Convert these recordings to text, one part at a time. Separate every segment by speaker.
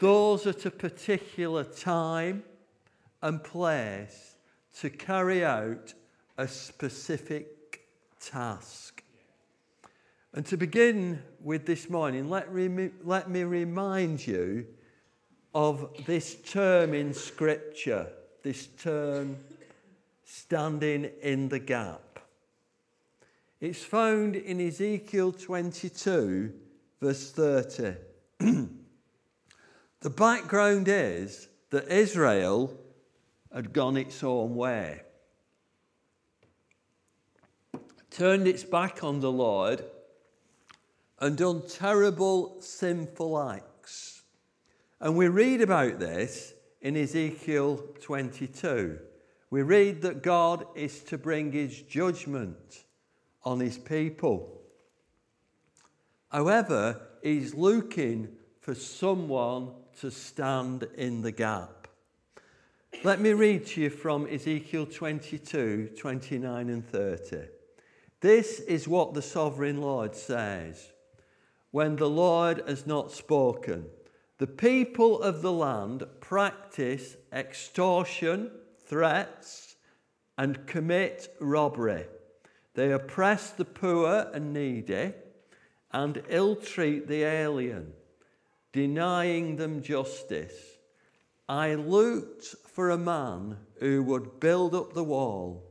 Speaker 1: those at a particular time and place to carry out a specific task. And to begin with this morning, let, me, let me remind you of this term in Scripture, this term standing in the gap. It's found in Ezekiel 22, verse 30. the background is that Israel had gone its own way, turned its back on the Lord, and done terrible sinful acts. And we read about this in Ezekiel 22. We read that God is to bring his judgment on his people. However, he's looking for someone to stand in the gap. Let me read to you from Ezekiel 22 29 and 30. This is what the sovereign Lord says when the Lord has not spoken. The people of the land practice extortion, threats, and commit robbery. They oppress the poor and needy and ill treat the alien, denying them justice. I looked for a man who would build up the wall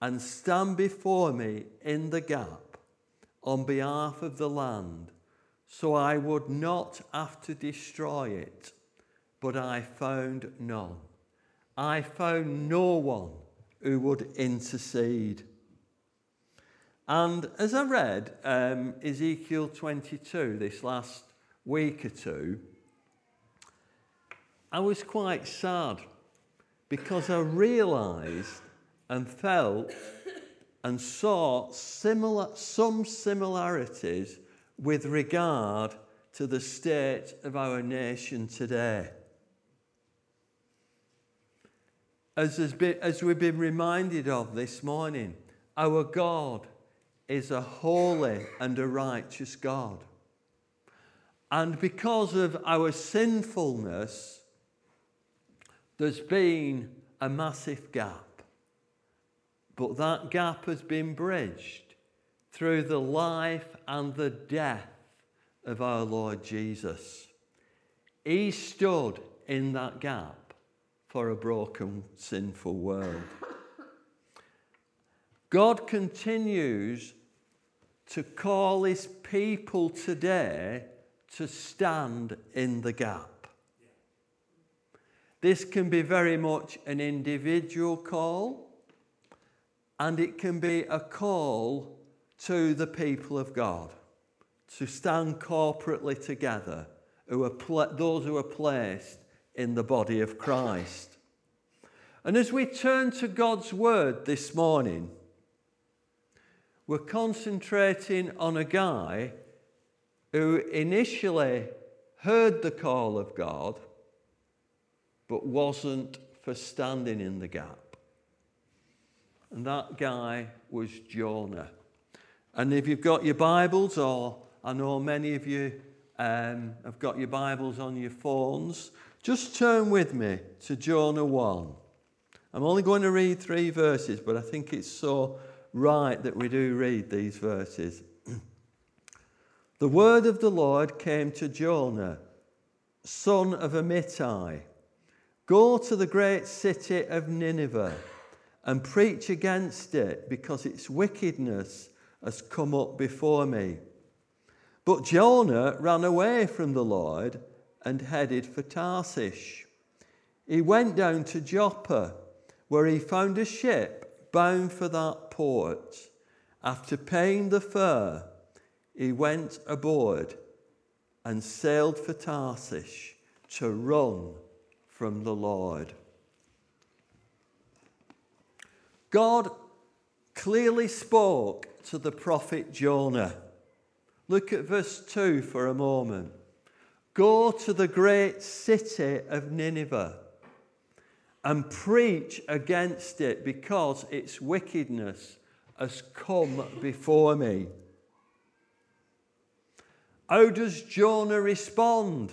Speaker 1: and stand before me in the gap on behalf of the land so I would not have to destroy it. But I found none. I found no one who would intercede. And as I read um, Ezekiel 22 this last week or two, I was quite sad because I realised and felt and saw similar, some similarities with regard to the state of our nation today. As, been, as we've been reminded of this morning, our God is a holy and a righteous God. And because of our sinfulness, there's been a massive gap. But that gap has been bridged through the life and the death of our Lord Jesus. He stood in that gap for a broken, sinful world. God continues to call his people today to stand in the gap. This can be very much an individual call, and it can be a call to the people of God to stand corporately together, who are those who are placed in the body of Christ. And as we turn to God's word this morning, we're concentrating on a guy who initially heard the call of God but wasn't for standing in the gap. And that guy was Jonah. And if you've got your Bibles, or I know many of you um, have got your Bibles on your phones, just turn with me to Jonah 1. I'm only going to read three verses, but I think it's so right that we do read these verses. The word of the Lord came to Jonah, son of Amittai Go to the great city of Nineveh and preach against it because its wickedness has come up before me. But Jonah ran away from the Lord and headed for Tarshish. He went down to Joppa, where he found a ship bound for that port. After paying the fare, he went aboard and sailed for Tarshish to run from the Lord. God clearly spoke to the prophet Jonah. Look at verse 2 for a moment. Go to the great city of Nineveh and preach against it because its wickedness has come before me. How does Jonah respond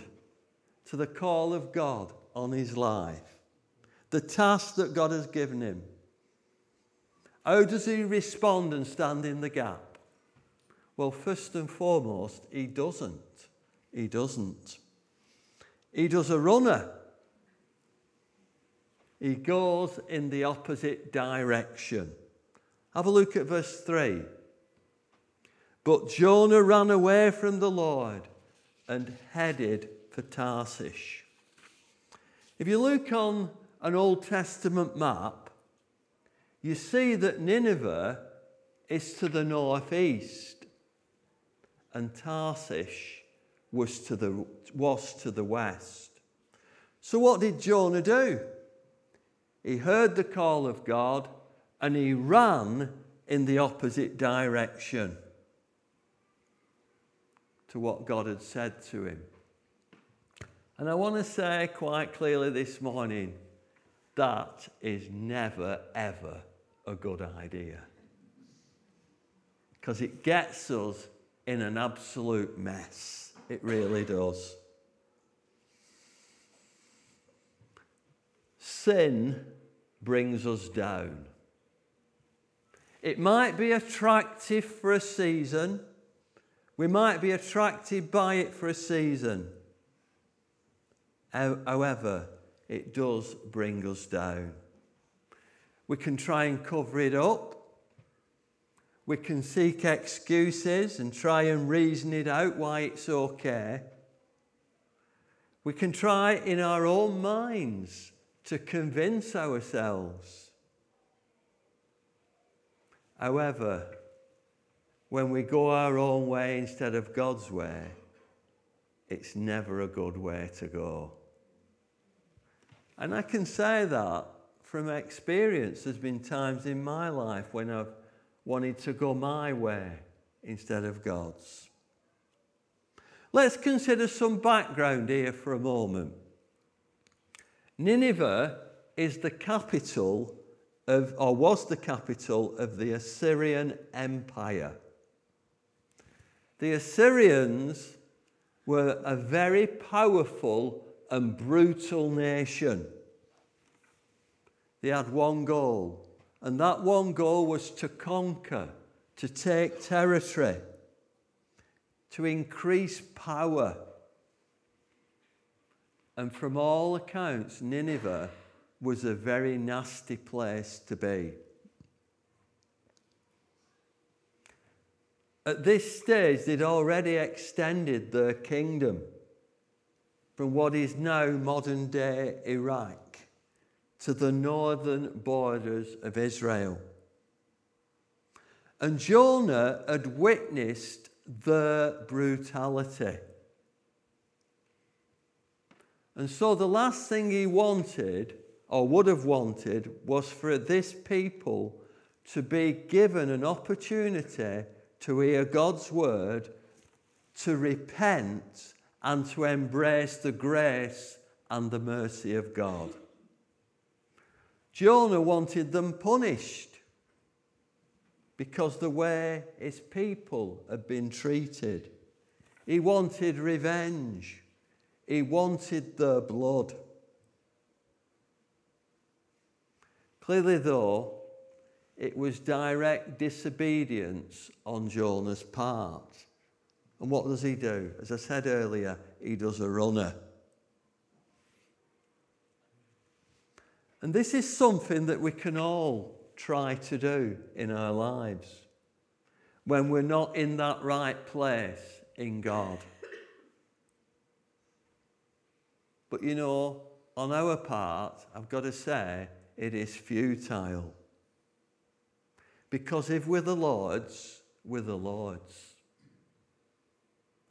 Speaker 1: to the call of God on his life, the task that God has given him, how does he respond and stand in the gap? Well, first and foremost, he doesn't. He doesn't. He does a runner. He goes in the opposite direction. Have a look at verse 3. But Jonah ran away from the Lord and headed for Tarshish. If you look on an Old Testament map, you see that Nineveh is to the northeast and Tarshish was to the, was to the west. So, what did Jonah do? He heard the call of God and he ran in the opposite direction to what God had said to him. And I want to say quite clearly this morning that is never, ever a good idea. Because it gets us in an absolute mess. It really does. Sin brings us down. It might be attractive for a season. We might be attracted by it for a season. However, it does bring us down. We can try and cover it up. We can seek excuses and try and reason it out why it's okay. We can try in our own minds to convince ourselves. However, when we go our own way instead of God's way, it's never a good way to go. And I can say that from experience. There's been times in my life when I've wanted to go my way instead of God's. Let's consider some background here for a moment. Nineveh is the capital of, or was the capital of the Assyrian Empire. The Assyrians were a very powerful and brutal nation. They had one goal, and that one goal was to conquer, to take territory, to increase power and from all accounts, Nineveh was a very nasty place to be. At this stage, they'd already extended their kingdom from what is now modern day Iraq to the northern borders of Israel. And Jonah had witnessed the brutality. And so the last thing he wanted, or would have wanted, was for this people to be given an opportunity to hear God's word, to repent, and to embrace the grace and the mercy of God. Jonah wanted them punished because the way his people had been treated. He wanted revenge. He wanted their blood. Clearly, though, it was direct disobedience on Jonah's part. And what does he do? As I said earlier, he does a runner. And this is something that we can all try to do in our lives when we're not in that right place in God. But you know, on our part, I've got to say, it is futile. Because if we're the Lord's, we're the Lord's.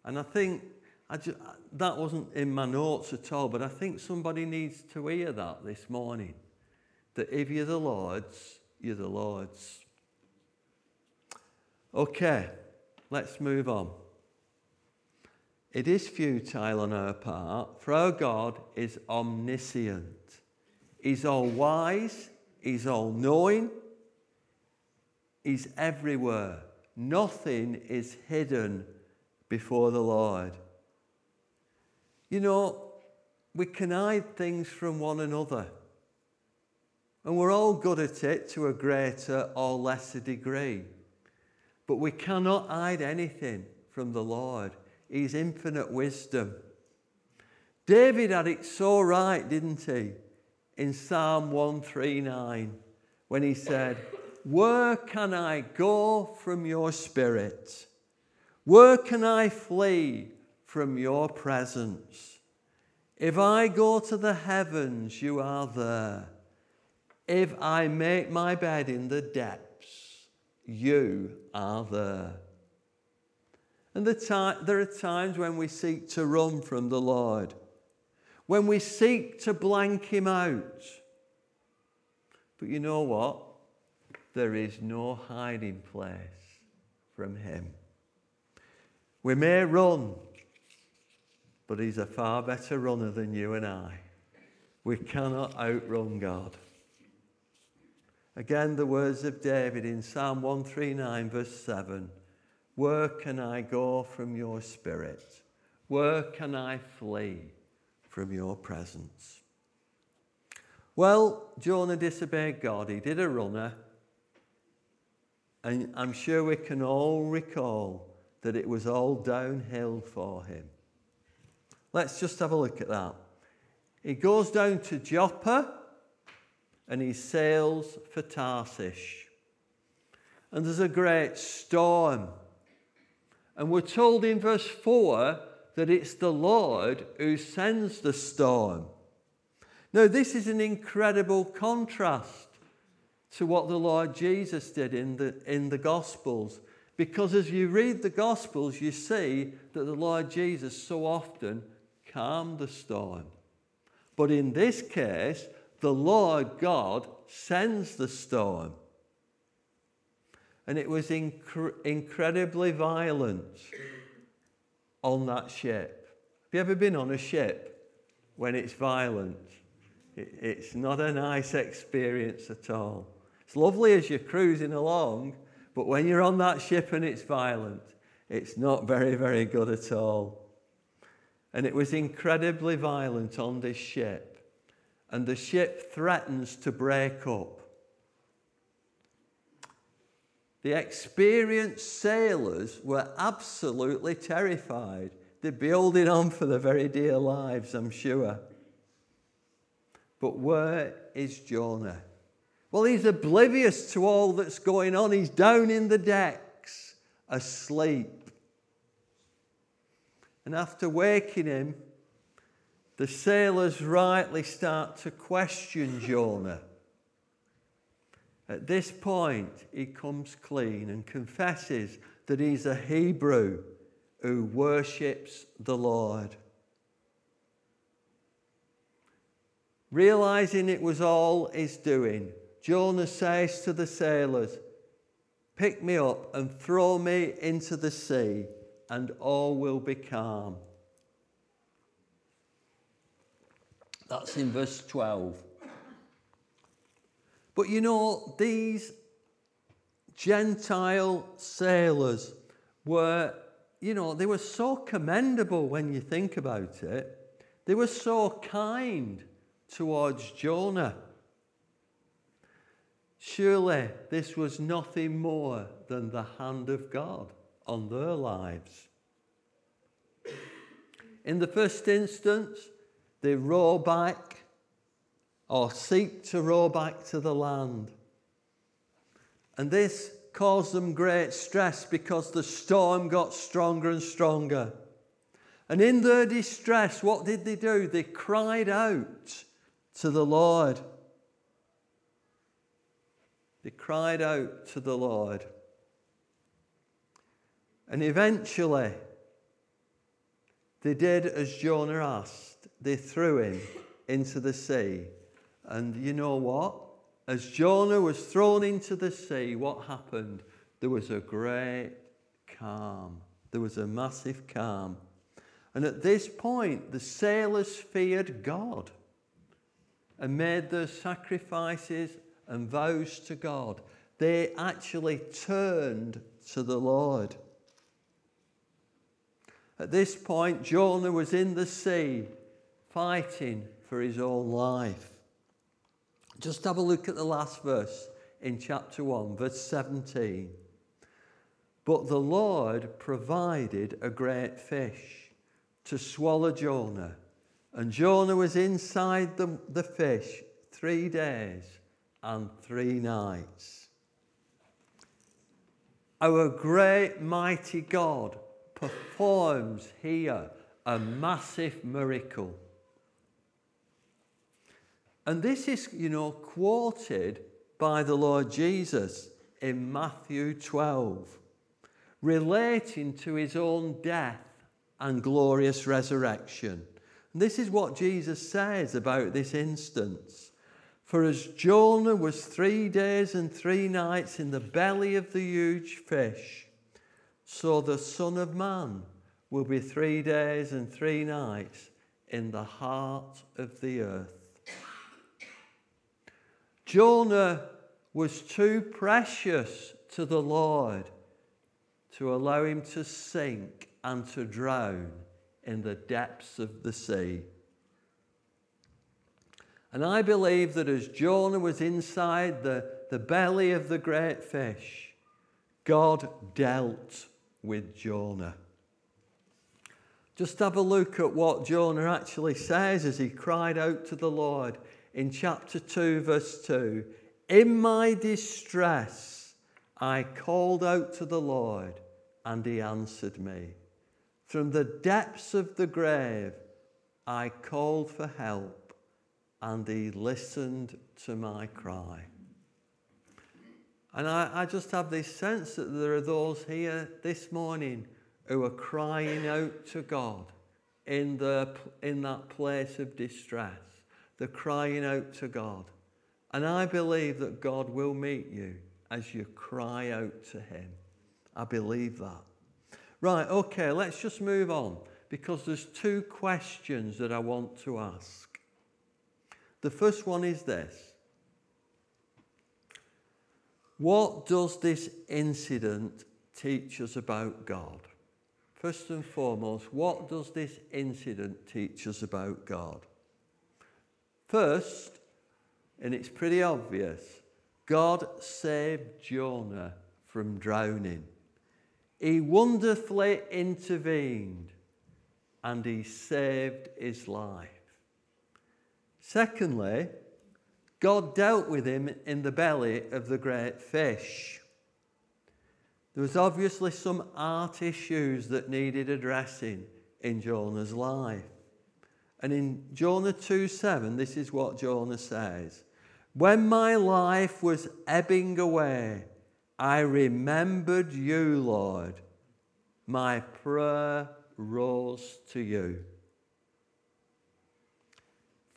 Speaker 1: And I think I just, that wasn't in my notes at all, but I think somebody needs to hear that this morning. That if you're the Lord's, you're the Lord's. Okay, let's move on. It is futile on our part, for our God is omniscient. He's all wise, He's all knowing, He's everywhere. Nothing is hidden before the Lord. You know, we can hide things from one another. And we're all good at it to a greater or lesser degree. But we cannot hide anything from the Lord. He's infinite wisdom. David had it so right, didn't he? In Psalm 139, when he said, Where can I go from your spirit? Where can I flee from your presence? If I go to the heavens, you are there. If I make my bed in the depths, you are there. And the there are times when we seek to run from the Lord, when we seek to blank Him out. But you know what? There is no hiding place from Him. We may run, but He's a far better runner than you and I. We cannot outrun God. Again, the words of David in Psalm 139, verse 7 Where can I go from your spirit? Where can I flee from your presence? Well, Jonah disobeyed God. He did a runner. And I'm sure we can all recall that it was all downhill for him. Let's just have a look at that. He goes down to Joppa and he sails for Tarshish. And there's a great storm. And we're told in verse 4 that it's the Lord who sends the storm. Now, this is an incredible contrast to what the Lord Jesus did in the, in the Gospels. Because as you read the Gospels, you see that the Lord Jesus so often calmed the storm. But in this case, the Lord God sends the storm. And it was incre- incredibly violent on that ship. Have you ever been on a ship when it's violent? It, it's not a nice experience at all. It's lovely as you're cruising along, but when you're on that ship and it's violent, it's not very, very good at all. And it was incredibly violent on this ship. And the ship threatens to break up. The experienced sailors were absolutely terrified. They'd be holding on for their very dear lives, I'm sure. But where is Jonah? Well, he's oblivious to all that's going on. He's down in the decks, asleep. And after waking him, the sailors rightly start to question Jonah. At this point, he comes clean and confesses that he's a Hebrew who worships the Lord. Realizing it was all his doing, Jonah says to the sailors, Pick me up and throw me into the sea, and all will be calm. That's in verse 12. But you know, these Gentile sailors were, you know, they were so commendable when you think about it. They were so kind towards Jonah. Surely this was nothing more than the hand of God on their lives. In the first instance, they row back or seek to row back to the land. And this caused them great stress because the storm got stronger and stronger. And in their distress, what did they do? They cried out to the Lord. They cried out to the Lord. And eventually, they did as Jonah asked. They threw him into the sea. And you know what? As Jonah was thrown into the sea, what happened? There was a great calm. There was a massive calm. And at this point, the sailors feared God and made their sacrifices and vows to God, they actually turned to the Lord. At this point, Jonah was in the sea fighting for his own life. Just have a look at the last verse in chapter 1, verse 17. But the Lord provided a great fish to swallow Jonah, and Jonah was inside the, the fish three days and three nights. Our great mighty God performs here a massive miracle. And this is, you know, quoted by the Lord Jesus in Matthew 12, relating to his own death and glorious resurrection. And this is what Jesus says about this instance. For as Jonah was three days and three nights in the belly of the huge fish, so the Son of Man will be three days and three nights in the heart of the earth. Jonah was too precious to the Lord to allow him to sink and to drown in the depths of the sea. And I believe that as Jonah was inside the, the belly of the great fish, God dealt with Jonah. Just have a look at what Jonah actually says as he cried out to the Lord in chapter 2, verse 2. In my distress, I called out to the Lord, and he answered me. From the depths of the grave, I called for help, and he listened to my cry. And I, I, just have this sense that there are those here this morning who are crying out to God in, the, in that place of distress. They're crying out to God. And I believe that God will meet you as you cry out to Him. I believe that. Right, okay, let's just move on because there's two questions that I want to ask. The first one is this What does this incident teach us about God? First and foremost, what does this incident teach us about God? First, and it's pretty obvious, God saved Jonah from drowning. He wonderfully intervened and he saved his life. Secondly, God dealt with him in the belly of the great fish. There was obviously some art issues that needed addressing in Jonah's life. And in Jonah 2 7, this is what Jonah says When my life was ebbing away, I remembered you, Lord. My prayer rose to you.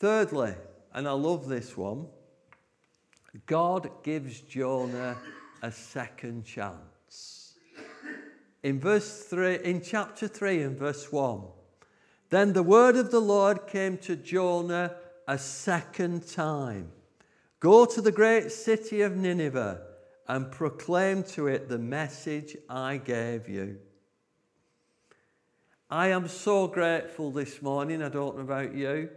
Speaker 1: Thirdly, and I love this one, God gives Jonah a second chance. In verse 3 in chapter 3 and verse 1 then the word of the lord came to jonah a second time. Go to the great city of nineveh and proclaim to it the message i gave you. I am so grateful this morning i don't know about you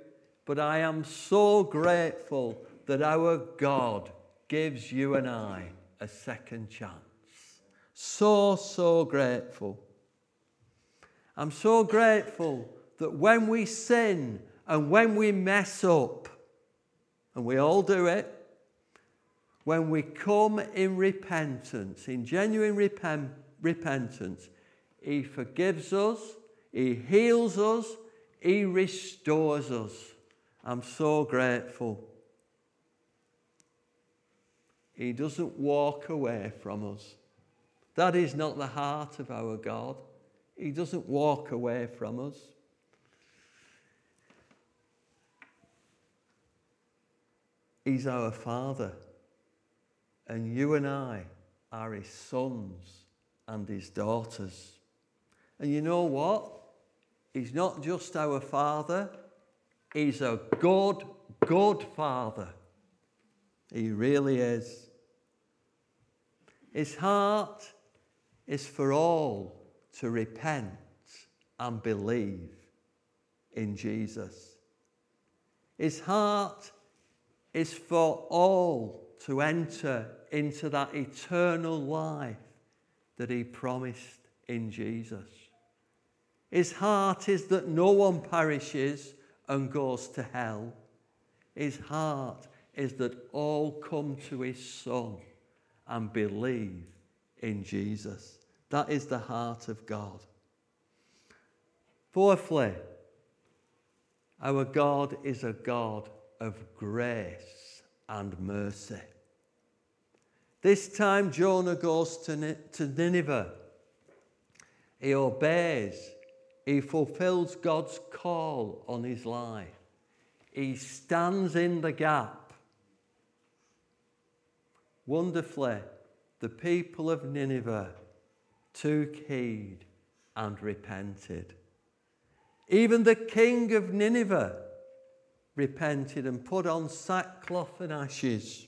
Speaker 1: but i am so grateful that our god gives you and i a second chance so, so grateful. I'm so grateful that when we sin and when we mess up, and we all do it, when we come in repentance, in genuine repent, repentance, He forgives us, He heals us, He restores us. I'm so grateful. He doesn't walk away from us. That is not the heart of our God. He doesn't walk away from us. He's our Father. And you and I are His sons and His daughters. And you know what? He's not just our Father, He's a good, good Father. He really is. His heart is for all to repent and believe in Jesus. His heart is for all to enter into that eternal life that He promised in Jesus. His heart is that no one perishes and goes to hell. His heart is that all come to His Son and believe in Jesus. That is the heart of God. Fourthly, our God is a God of grace and mercy. This time, Jonah goes to, to Nineveh. He obeys, he fulfills God's call on his life. He stands in the gap. Wonderfully, the people of Nineveh took heed and repented. Even the king of Nineveh repented and put on sackcloth and ashes.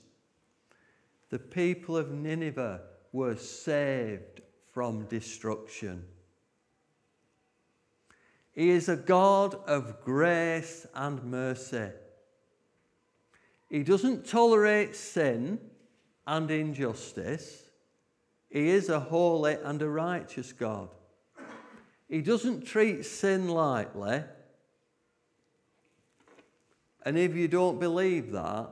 Speaker 1: The people of Nineveh were saved from destruction. He is a God of grace and mercy. He doesn't tolerate sin and injustice. He is a holy and a righteous God. He doesn't treat sin lightly. And if you don't believe that,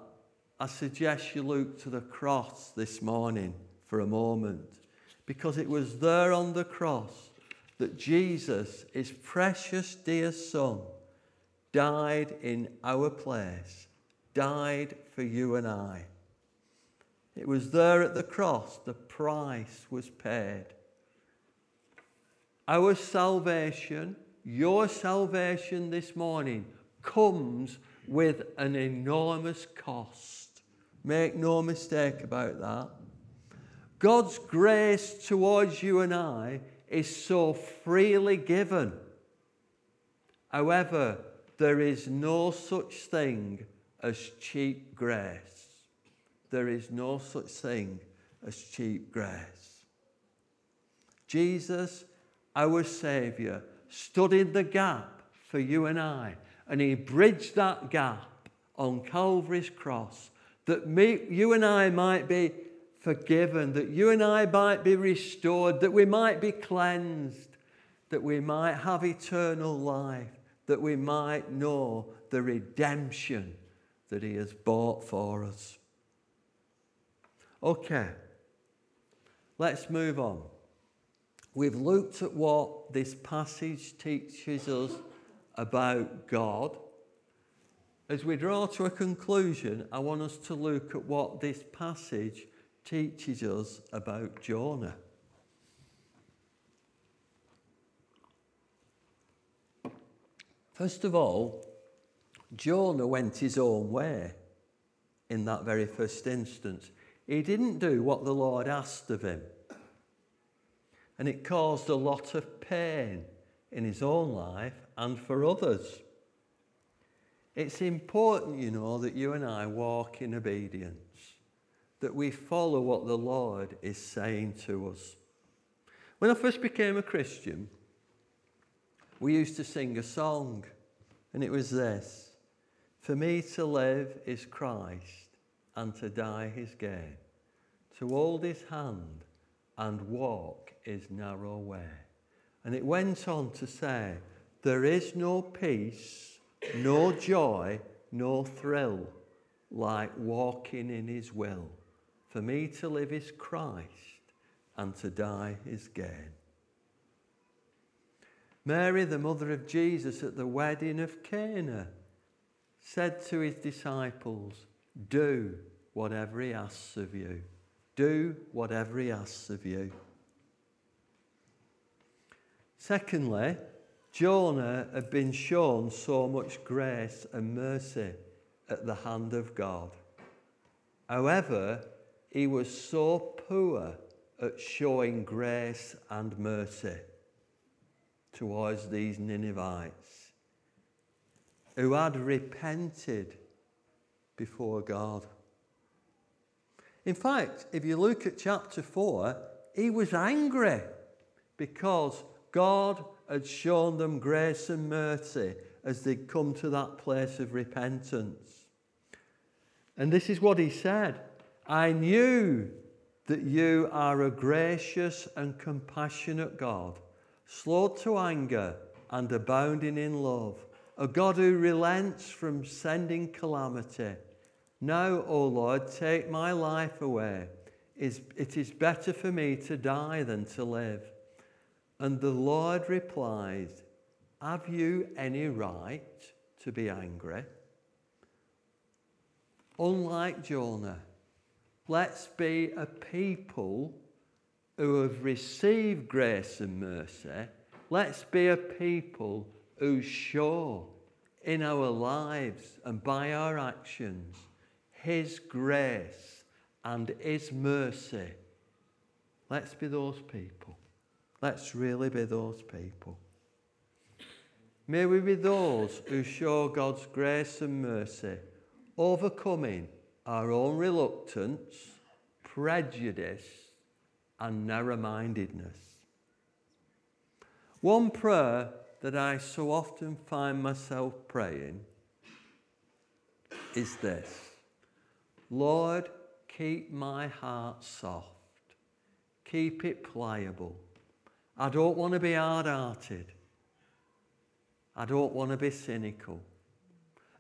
Speaker 1: I suggest you look to the cross this morning for a moment. Because it was there on the cross that Jesus, his precious dear Son, died in our place, died for you and I. It was there at the cross the price was paid. Our salvation, your salvation this morning, comes with an enormous cost. Make no mistake about that. God's grace towards you and I is so freely given. However, there is no such thing as cheap grace. There is no such thing as cheap grace. Jesus our Saviour, stood in the gap for you and I, and He bridged that gap on Calvary's cross that me, you and I might be forgiven, that you and I might be restored, that we might be cleansed, that we might have eternal life, that we might know the redemption that He has bought for us. Okay, let's move on. We've looked at what this passage teaches us about God. As we draw to a conclusion, I want us to look at what this passage teaches us about Jonah. First of all, Jonah went his own way in that very first instance. He didn't do what the Lord asked of him and it caused a lot of pain in his own life and for others. It's important, you know, that you and I walk in obedience, that we follow what the Lord is saying to us. When I first became a Christian, we used to sing a song, and it was this For me to live is Christ, and to die his gain. To hold his hand and walk his narrow way. And it went on to say, There is no peace, no joy, no thrill like walking in his will. For me to live is Christ, and to die is gain. Mary, the mother of Jesus at the wedding of Cana, said to his disciples, Do whatever he asks of you. Do whatever he asks of you. Secondly, Jonah had been shown so much grace and mercy at the hand of God. However, he was so poor at showing grace and mercy towards these Ninevites who had repented before God. In fact, if you look at chapter 4, he was angry because God had shown them grace and mercy as they'd come to that place of repentance. And this is what he said I knew that you are a gracious and compassionate God, slow to anger and abounding in love, a God who relents from sending calamity. Now, O Lord, take my life away. It is better for me to die than to live. And the Lord replied, Have you any right to be angry? Unlike Jonah, let's be a people who have received grace and mercy. Let's be a people who show in our lives and by our actions His grace and His mercy. Let's be those people. Let's really be those people. May we be those who show God's grace and mercy, overcoming our own reluctance, prejudice, and narrow mindedness. One prayer that I so often find myself praying is this Lord, keep my heart soft, keep it pliable. I don't want to be hard hearted. I don't want to be cynical.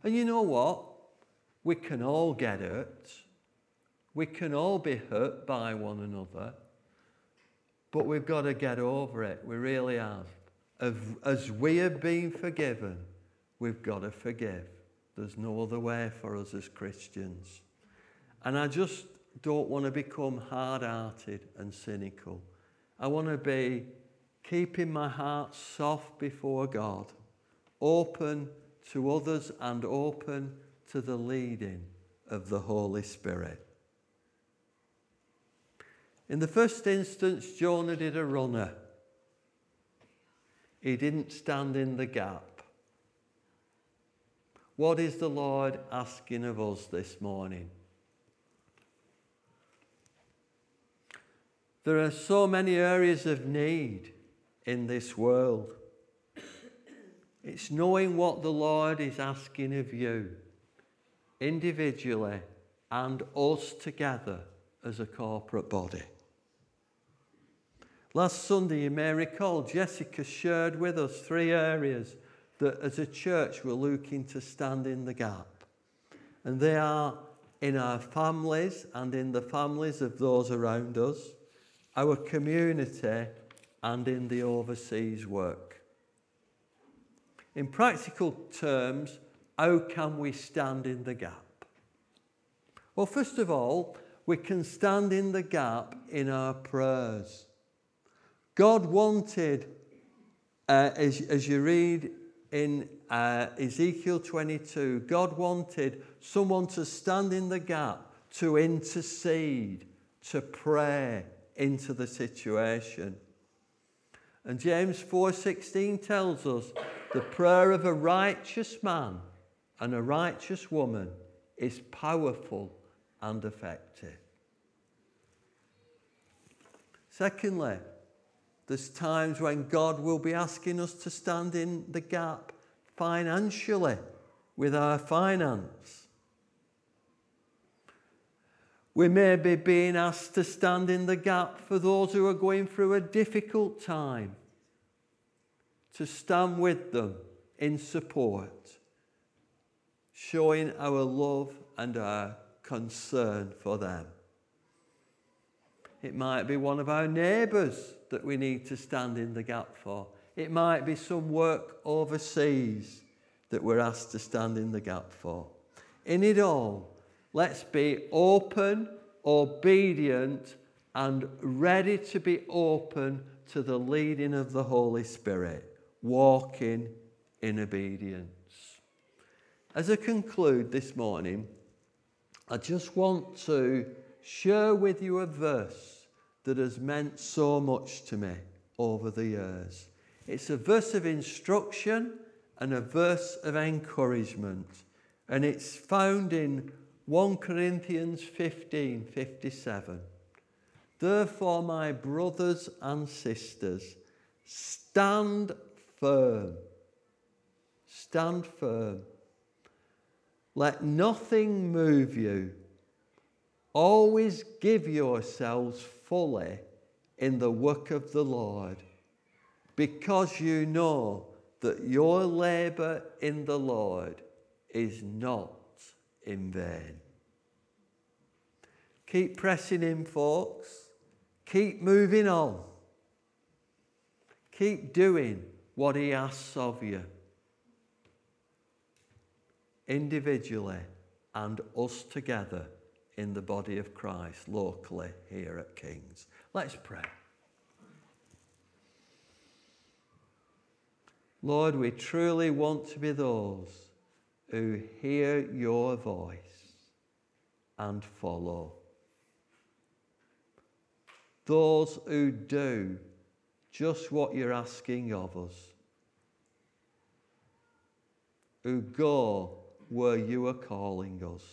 Speaker 1: And you know what? We can all get hurt. We can all be hurt by one another. But we've got to get over it. We really have. As we have been forgiven, we've got to forgive. There's no other way for us as Christians. And I just don't want to become hard hearted and cynical. I want to be keeping my heart soft before God open to others and open to the leading of the Holy Spirit. In the first instance, Jonah did a runner. He didn't stand in the gap. What is the Lord asking of us this morning? There are so many areas of need in this world. It's knowing what the Lord is asking of you individually and us together as a corporate body. Last Sunday, you may recall, Jessica shared with us three areas that as a church we're looking to stand in the gap. And they are in our families and in the families of those around us, our community, and in the overseas work. In practical terms, how can we stand in the gap? Well, first of all, we can stand in the gap in our prayers. God wanted, uh, as, as you read in uh, Ezekiel 22, God wanted someone to stand in the gap, to intercede, to pray into the situation. And James 4:16 tells us the prayer of a righteous man and a righteous woman is powerful and effective. Secondly, there's times when God will be asking us to stand in the gap financially with our finance. We may be being asked to stand in the gap for those who are going through a difficult time to stand with them in support, showing our love and our concern for them. It might be one of our neighbours that we need to stand in the gap for. It might be some work overseas that we're asked to stand in the gap for. In it all, let's be open, obedient, and ready to be open to the leading of the Holy Spirit walking in obedience. As I conclude this morning, I just want to share with you a verse that has meant so much to me over the years. It's a verse of instruction and a verse of encouragement, and it's found in 1 Corinthians 15 57. Therefore, my brothers and sisters, stand firm. stand firm. Let nothing move you. Always give yourselves fully in the work of the Lord, because you know that your labour in the Lord is not in vain. Keep pressing in, folks. Keep moving on. Keep doing what He asks of you, individually and us together in the body of Christ locally here at King's. Let's pray. Lord, we truly want to be those who hear your voice and follow. Those who do just what you're asking of us, who go where you are calling us,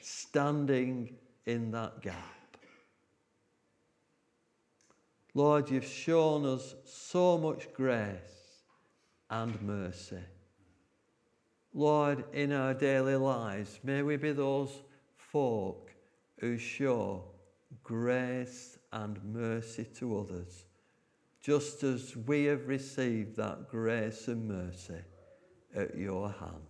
Speaker 1: standing in that gap. Lord, you've shown us so much grace and mercy. Lord, in our daily lives, may we be those folk who show grace and mercy to others, just as we have received that grace and mercy at your hand.